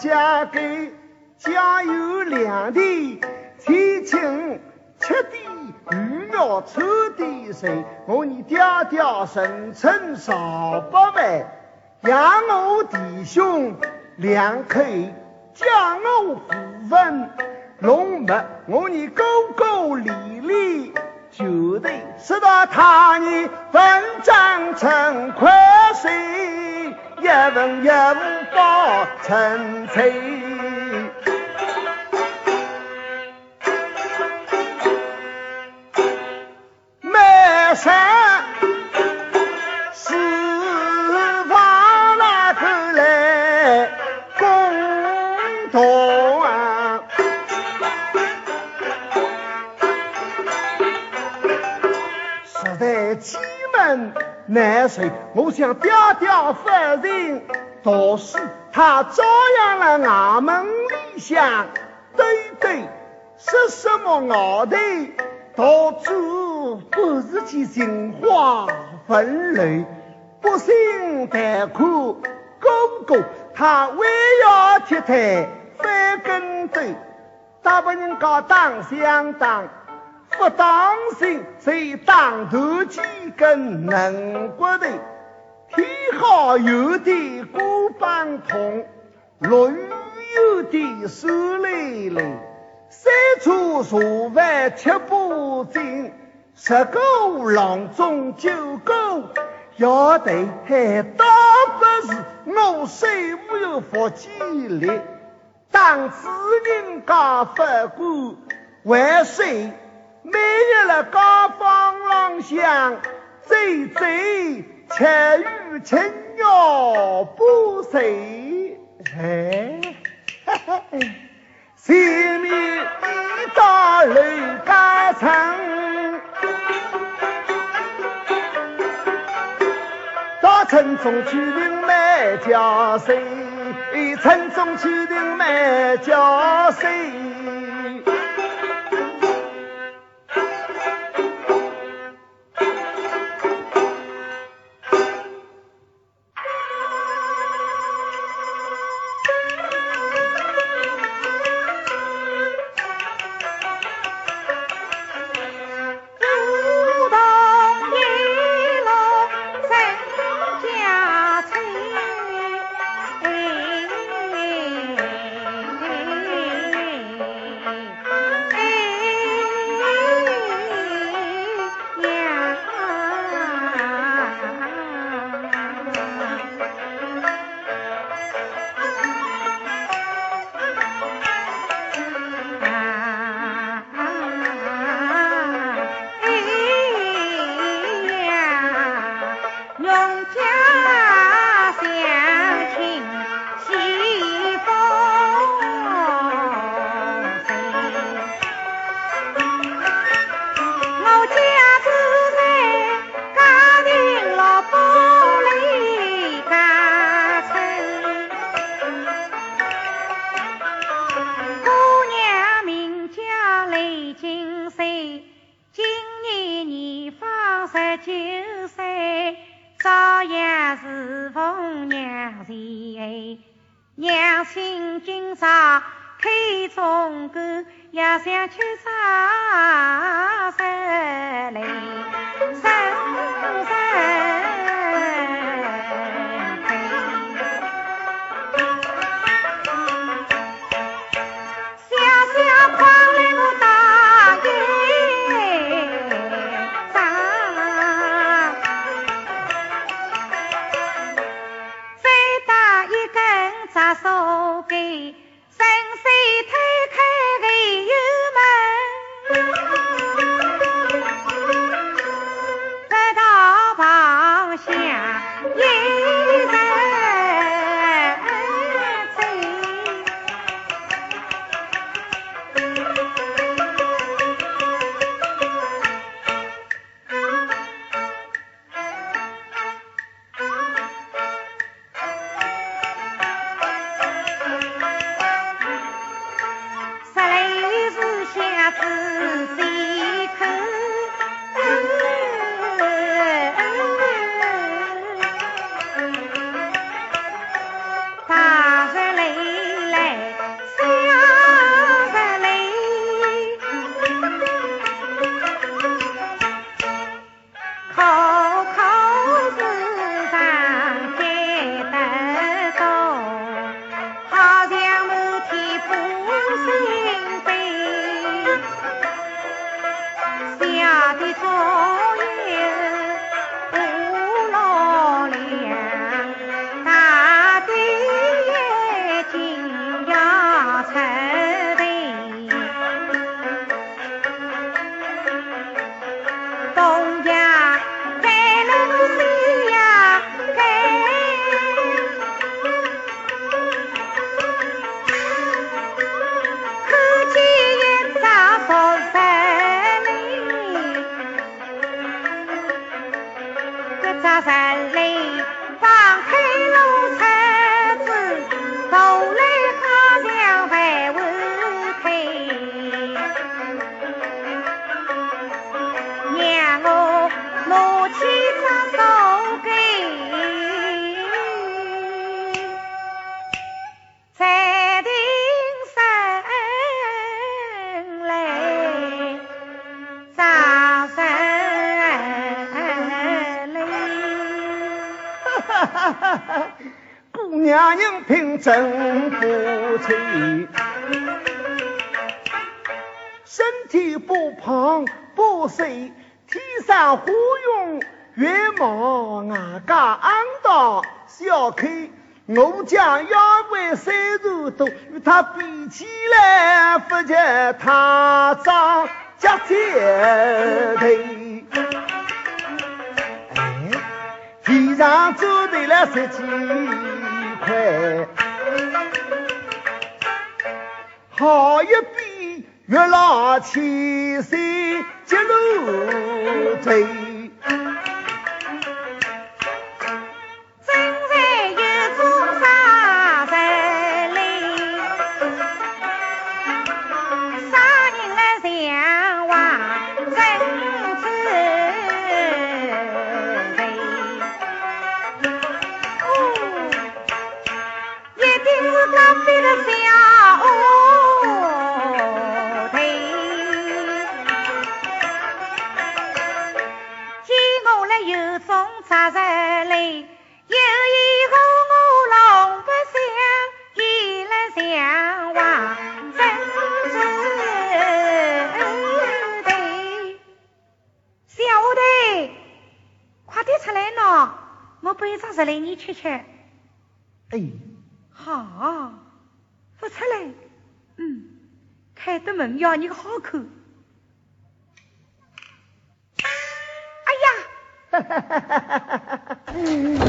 庭少嫁给家有两地，天亲七弟鱼苗臭的谁？我你爹爹生辰少不万，养我弟兄两口。将我扶稳，龙脉我你哥哥离离，就得使到他年分章成快水，一文一武报成我想爹爹夫人，倒是他照样了衙门里向，对对，说什么熬头，道主不是去情话分类，不幸太苦，哥哥他还要贴台翻跟斗，大把人家当相当。不当心，谁当头几根嫩骨头？天好有的骨棒痛，落雨有的手累累。三餐茶饭吃不尽，十个郎中九个要得，还倒不是我虽无有福气力，当知人家不管万岁。每日了高房廊向走走，吃鱼吃肉不睡。哎，前面一道楼家城，到城中去领买家水，城中去领买家水。真不脆，身体不胖不瘦，天生花容月貌，牙家昂大小口，我家腰围三十多，与他比起来，不觉他长脚尖头。哎，地上走对了十几月老牵线结露醉。走。要你个好口！哎呀！吉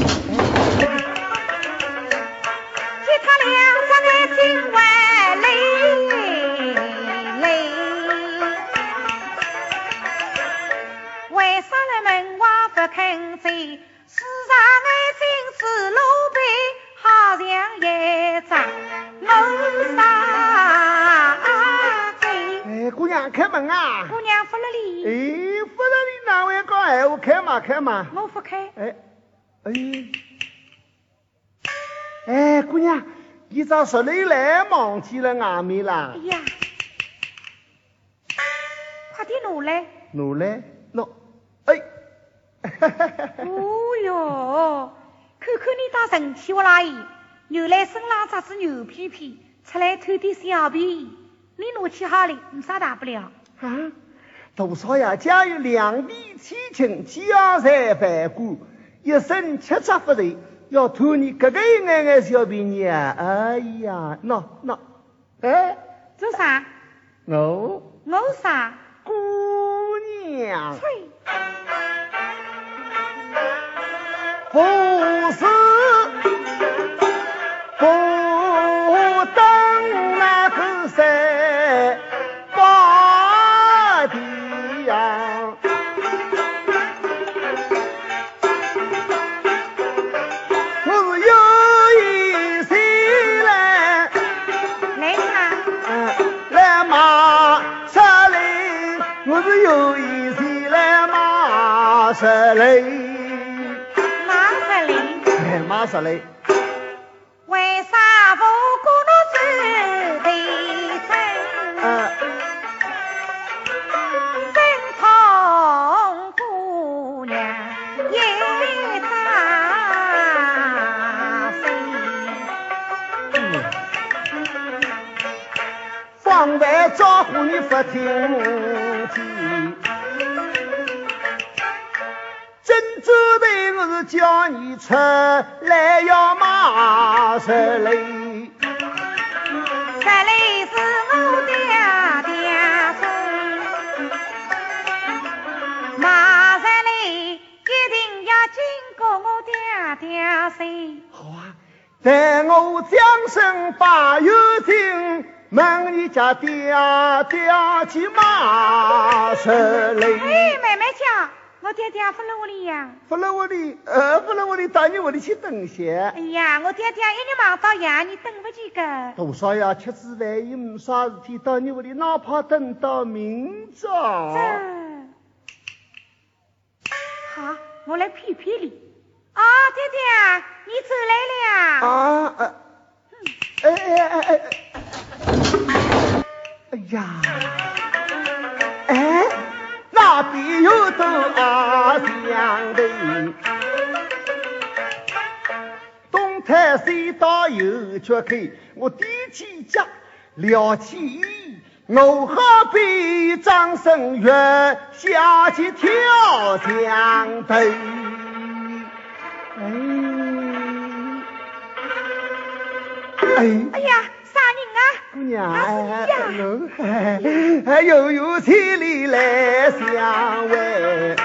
你咋说你来忘记了阿妹啦？哎呀，快点拿来。拿来，拿。哎，哦哟，看看你当神气我来，牛来生拉杂子牛皮皮，出来偷点小便宜。你拿去好了，没啥大不了。啊，杜少爷家有两地千金，家财万贯，一生七七不离，要偷你这个一眼眼小便宜啊！哎呀，那那，哎，做啥？我我啥？姑娘。吹。不是。十雷，马萨雷，哎，马萨雷。爹爹去马十里。哎，慢慢讲，我爹爹不在屋里呀。不在屋里，呃，不在屋里，到你屋里去等些。哎呀，我爹爹一日忙到夜，你等不及个。多少呀？吃子饭又没啥事体，到你屋里，哪怕等到明早。好，我来陪陪你。啊，爹爹，你走来了。啊，哎哎哎哎哎，哎哎呀，哎，那边有头阿娘的，东台西道有缺口，我踮起脚，撩起衣，我好比张生月下去跳江头。哎。哎呀，啥人啊？姑娘，哎，还悠悠千里来相会，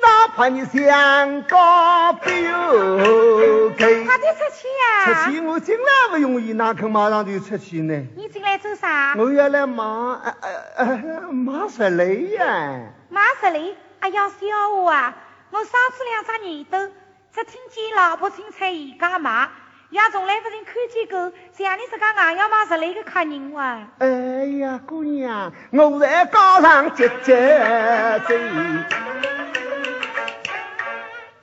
哪怕你想高不有给。快点出去呀！出去我进来不容易，哪肯马上就出去呢？你进来做啥？我要来买，买石雷呀。买石雷？哎呀，小我啊，我上次两只耳朵。只听见老婆青菜一家骂，也从来不曾看见过像你这个硬要买十来个客人哇！哎呀，姑娘，我在高上结结嘴，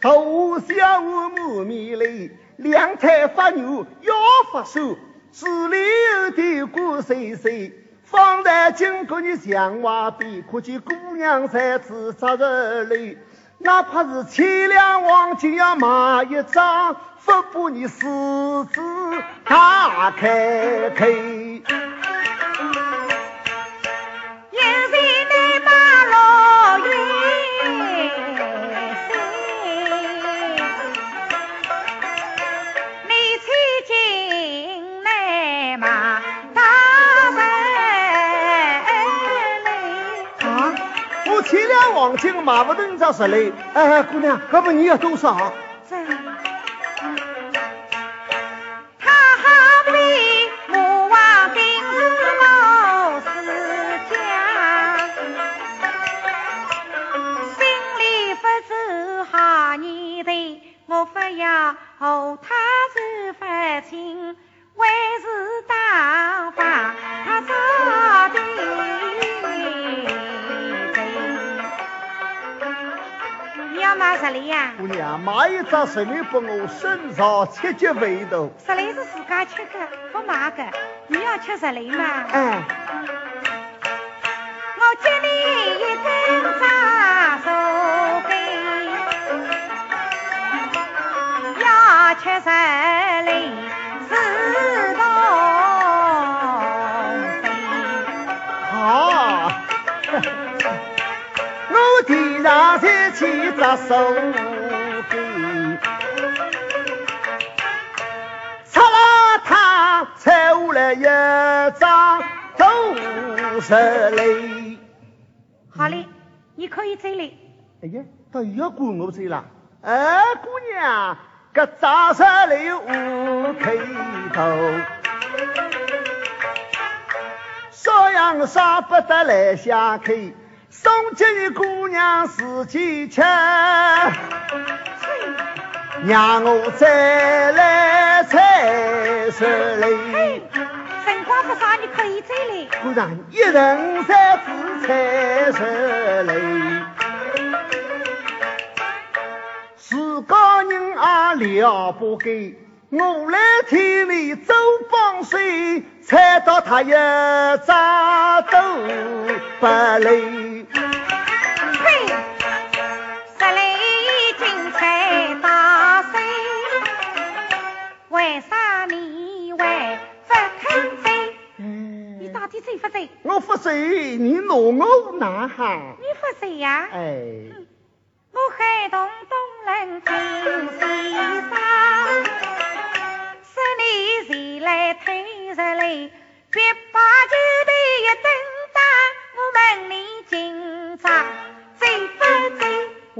头小我满面泪，两腿发软腰发瘦，嘴里有点过碎碎，方才经过你墙外边，可见姑娘才自扎着泪。哪怕是千两黄金要买一张，不把你狮子大开口。买不到你咋说嘞？哎，姑娘，要不你要多少？张十里给我身上七级味道。十里是自家吃的，不买的。你要吃十里吗？哎。我接你一根扎手根，要吃十里是东好。我地上再起只手一张都是泪。好嘞，你可以走了。哎呀，他又要管我走了。哎，姑娘，这扎出来五开头，少阳少不得来下口。送给你姑娘自己吃，让我再来采石榴。不少，你可以再来。姑娘，一人三次采石榴，自个人啊了不给，我来替你做帮水，采到他一扎都不累。为不走？我不走，你拿我哪哈？你不走呀？哎，我海东东人听先生，说你前来推着来，别把酒杯一顿打。我问你今朝走不走？哦，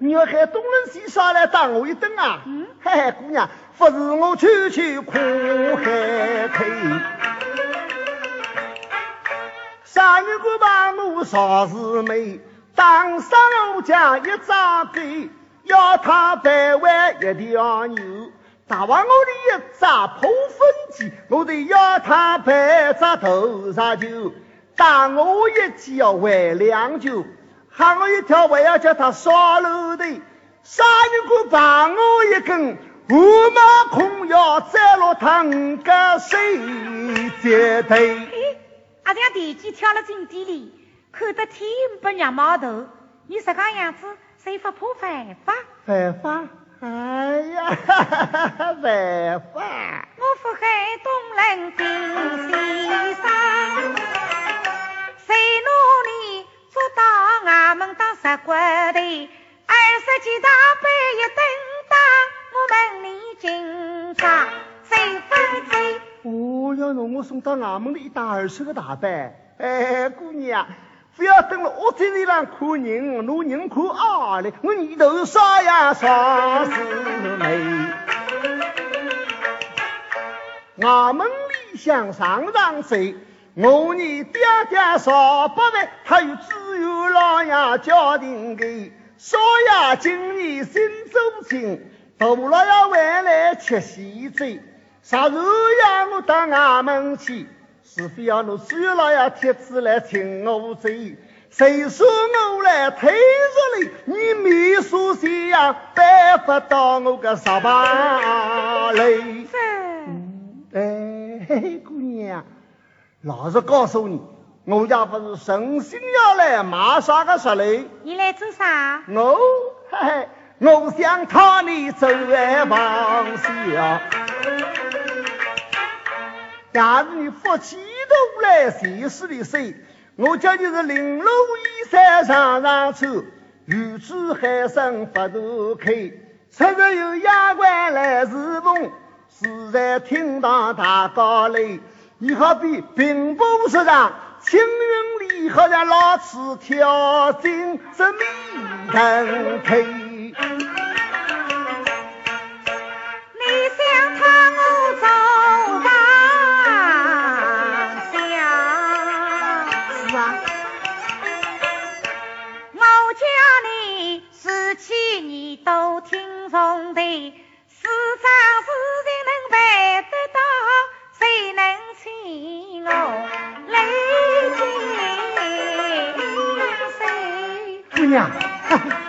要喊东人先上来打我一顿啊？嗯，嘿嘿，姑娘，不是我区区苦海口。上一个把我少是美，当上我家一张嘴，要他百万一条牛，打完我的一扎破粪机，我得要他百扎头上酒，打我一记要还两酒，喊我一条还要叫他刷楼的，上一个把我一根。五马空要摘落他五个水接头。阿娘田鸡跳了井底里，看得天不热毛头。你这个样子，谁不怕犯法？犯法？哎呀，哈哈哈哈犯法！我不害东人金先生，谁努力做到俺们当十骨头？二十几大板我送到衙门里一打二十个大板。哎，姑娘，不要等了，我这里让看人，侬人看啊嘞，我年头少呀少是美。衙门里向上上走，我你爹爹少八万，他有只有老爷家庭给，少爷今年新周亲，大老爷回来吃喜酒。啥时候呀？我到衙门去，是非要侬只有老爷帖子来请我走。谁说我来推着你？你没说谁呀？办不到我个十八嘞。哎，嘿嘿，姑娘，老实告诉你，我家不是诚心要来买啥个石嘞？你来做啥？我，嘿嘿，我想讨你走来旁笑。假如你福气多来，谁是的谁？我叫你是玲珑衣衫上上穿，玉指海参不肚开，出入有丫鬟来侍奉，自在厅堂大高楼。你好比兵部侍长，青云里好像老刺挑进这米腾推。兄弟，事桩事情能办得到，谁能请我来见谁？姑娘，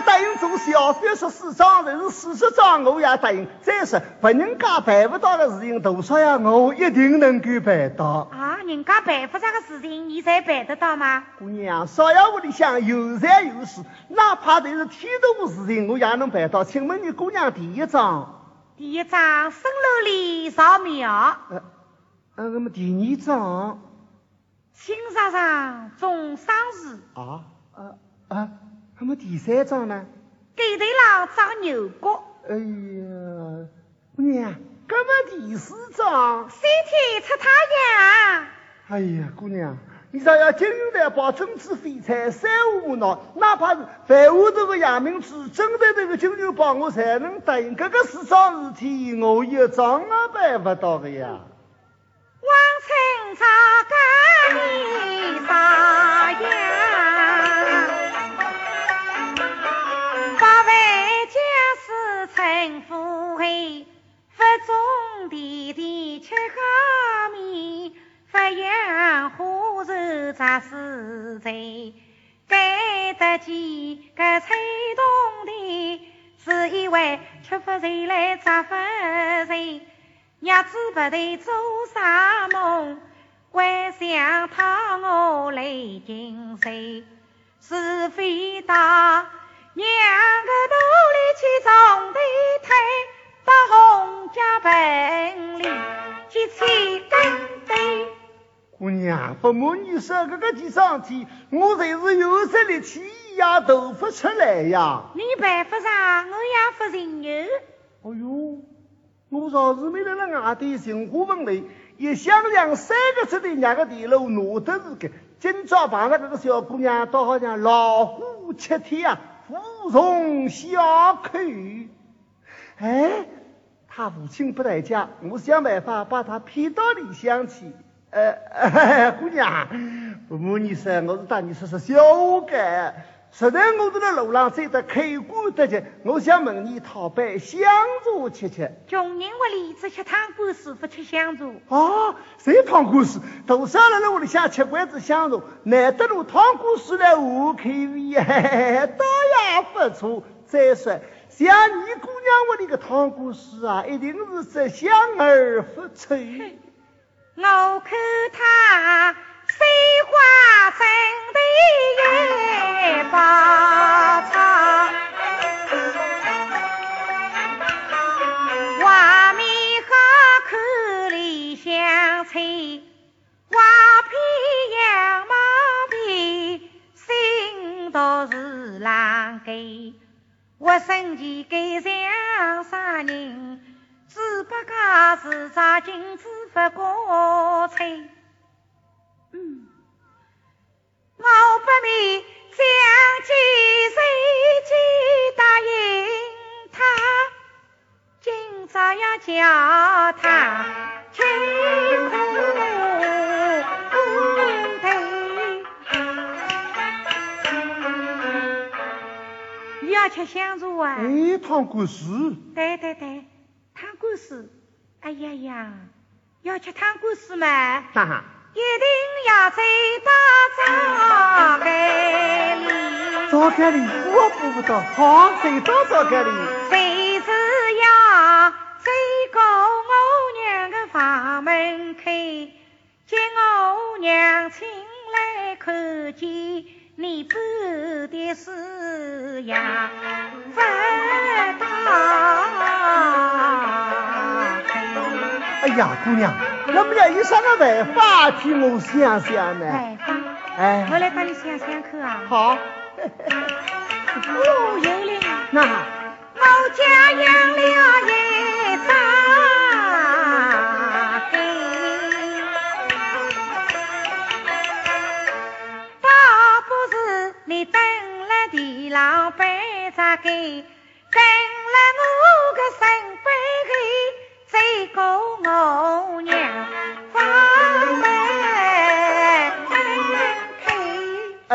答应做小费十四张，就是四十张，我也答应。再说，别人家办不到的事情，多少呀，我一定能够办到。啊，人家办不上的事情，你才办得到吗？姑娘，少爷屋里向有财有势，哪怕就是天大的事情，我也能办到。请问你姑娘第一张？第一张生楼里扫庙。呃，呃，那么第二张？青山上种桑树。啊啊啊！那么第三张呢？给头上长牛角。哎呀，姑娘，那么第四张？三天出太阳。哎呀，姑娘。你想要金玉来保政治废柴，三无恼，哪怕是凡屋头个杨明珠，真的这个金牛帮我才能答应。这个四桩事体，我一桩也办不到的呀。得做啥梦，幻想他我来进谁，是非大，两个肚里去种地推，到洪家本领去起根对。姑娘，不瞒你说，这个地上天，我才是有实力气呀，都不出来呀。你办不上，我也不承认。哎呦，我若是没在那外地寻花问来，一想想三个字的两个地路，哪都是个。今朝碰到这个小姑娘，倒好像老虎吃天啊，负重小口。哎，他父亲不在家，我想办法把他骗到里乡去。呃，姑娘，不瞒你说，我是当你说是小干。实在我在路上走得口干得急，我想问你讨杯香茶吃吃。穷人屋里只吃汤锅水，不吃香茶。啊，谁汤锅水？多少人在屋里想吃罐子香茶，难得路汤锅水来合口味，倒也不错。再说，像你姑娘屋里个汤锅水啊，一定是只香而不脆。我看他水花真的一把茶，哎，汤锅水。对对对。汤故事，哎呀呀，要吃汤锅水嘛？哈哈，一定要走到灶间里。灶间里我不不到，好，走到灶间里。谁知要走过我娘的房门口，见我娘亲来看见你办的事呀，不到。哎呀，姑娘，那么要有啥个办法替我想想呢？办法？哎，我来帮你想想看啊。好。哦，有了。那。我家养了一只了地上背着狗，跟了我个身背后。走过我娘房门开。哎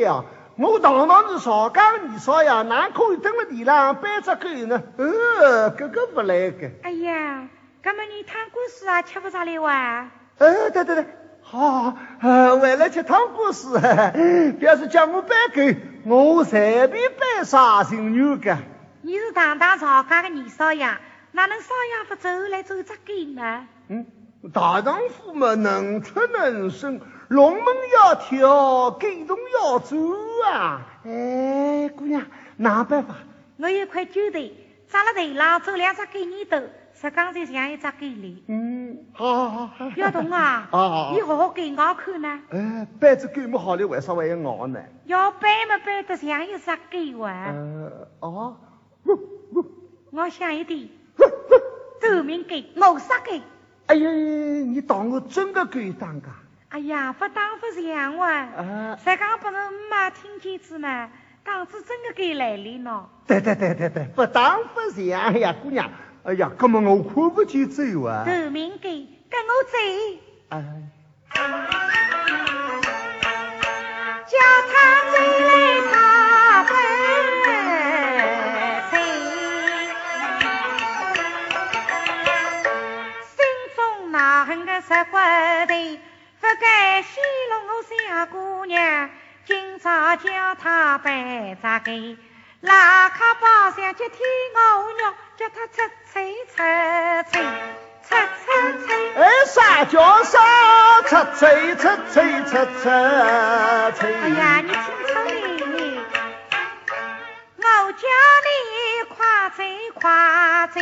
呀，我堂堂是少刚二少爷，哪可以蹲在地上背着狗呢？呃，这个不来个。哎呀，哥们你汤锅水啊，吃不着了哇？呃，对对对，好，呃，为了吃汤锅水，表示叫我白狗，我随便背啥新女个。你是堂堂曹家的二少爷。哪能少爷不走来走只狗呢？嗯，大丈夫嘛，能屈能伸，龙门要跳，狗洞要走啊！哎，姑娘，哪办法？我有块旧头，扎了头上走两只狗耳朵，实刚才像一只狗脸。嗯，好好好，不要动啊！啊，你好好给我看呢。哎，背只狗么好的，为啥还要咬呢？要背嘛背得像一只狗啊！呃，哦，我想一点。走命狗，我杀狗！哎呀，你当我真的狗当噶？哎呀，不当不像哇！啊！谁刚把我妈听见子嘛？当子真的给来了呢？对对对对对，不当不像！哎呀，姑娘，哎呀，根本我看不见走啊！走命狗，跟我走！哎，叫他走来他奔。十骨头，不该戏弄我小姑娘。今朝叫她背着给，拉开包厢接天鹅肉，叫他出吹出吹，出出吹。哎，啥叫啥？出吹出吹出出吹。哎呀，你听错了，我叫你快走快走。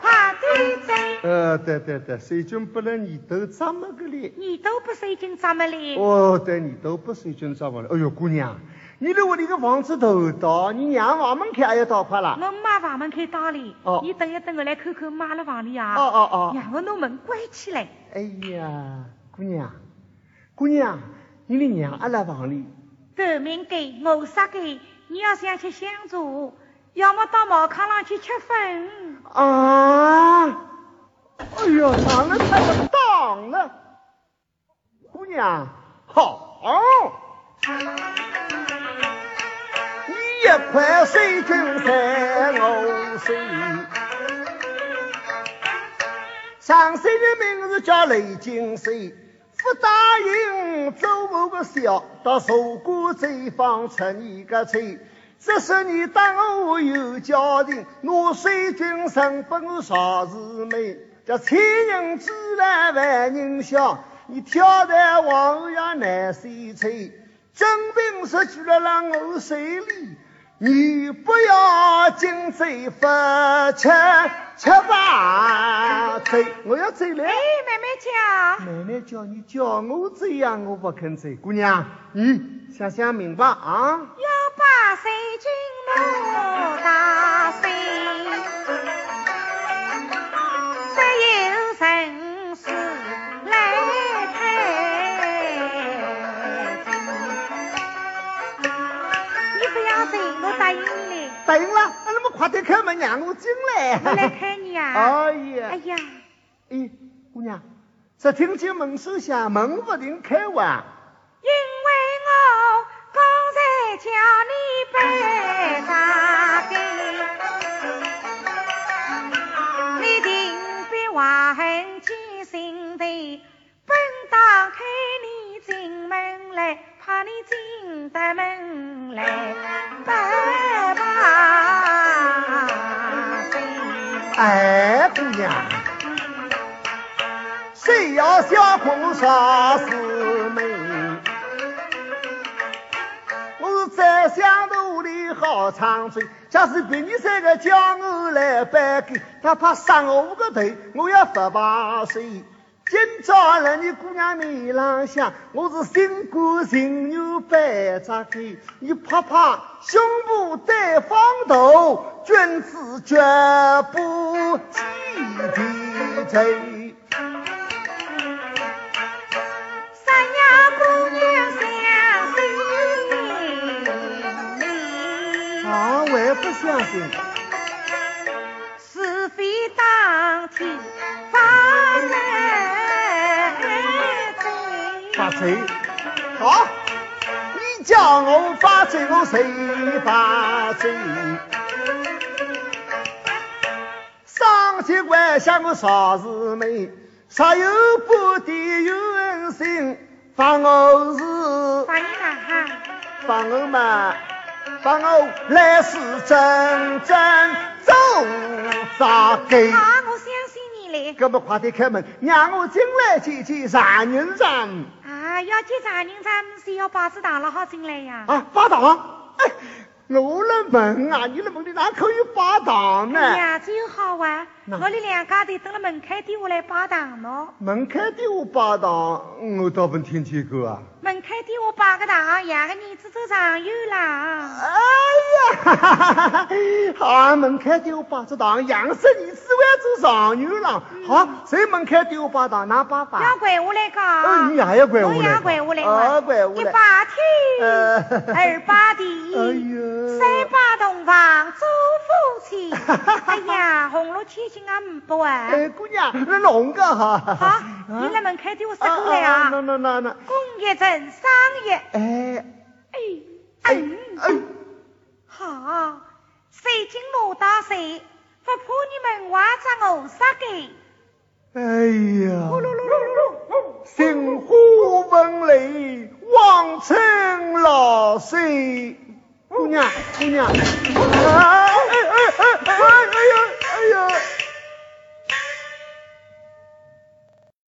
快点走！呃，对对对，水军不能你都这么个哩？你都不水军这么哩？哦，对，你都不水军这么哩？哎呦，姑娘，你在屋里个房子头大，你娘房门口还要倒快了？我妈房门口倒哩。哦。你等一等，我来看看妈的房里啊。哦哦哦。让我弄门关起来。哎呀，姑娘，姑娘，你的娘阿拉房里？革命给我杀给。你要想吃香烛，要么到茅坑上去吃粉。啊！哎呦，长得太不当了，姑娘，好，你一块水军在我手，上水的名字叫雷金水。不答应走我个小，到蜀国这方出你个嘴。这是你当我有家庭，我水军生不我啥子美？这千人之来万人笑，你跳在王爷难水吹。真凭实据了让我水里，你不要紧嘴不吃。吃饭走，我要走了。哎，妹妹叫，妹妹叫你叫我走呀，我不肯走。姑娘，你想想明白啊。要把水军落大水，只有神答应了。快点开门，让我进来。我来开你啊！哎呀！哎呀！哎，姑娘，只听见门声响，门不停开完。因为我刚才叫你背大好长嘴，假使别人三个叫我来拜给，他怕伤我个头，我要发把水。今朝来你姑娘面朗向，我是新官新娘摆扎给，你拍拍胸部对方头，君子绝不记的啊，我也不相信。是非当天发来。发罪，好，你叫我发罪，我谁发罪？上级官想我啥事没？啥有不的冤心？放我是放你哪哈？放我嘛，放我来世真正走咋给？啊，我相信你嘞。哥们，快点开门，让我进来见见上人啊。要见常人，咱是要把子打了好进来呀。啊，把堂，哎，我的门啊，你的门里哪可以把堂呢？哎呀，这又好啊，我哋两家头等了门开的我来把堂喏。门开的我把堂，我倒没听见过啊。门开点我把个堂，养个儿子做常有啦。哎呀，好，门开点我把子堂，养十儿子还做常有啦。好，谁门开点我把堂，哪把把？要怪我来讲。哦，你还要怪我来我要怪我来哦，怪我来。一把天，二把地，三把洞房做夫妻。哎呀，红炉千金啊，五百啊。哎，姑娘，那弄个哈。好，你来门开点我十过来啊。那那那那。公一阵。商业，哎。哎哎哎，好，谁进罗大水，不怕你们挖着我杀给？哎呀，心花风雷，望尘老水，姑娘姑娘，哎哎哎哎哎呀哎呀。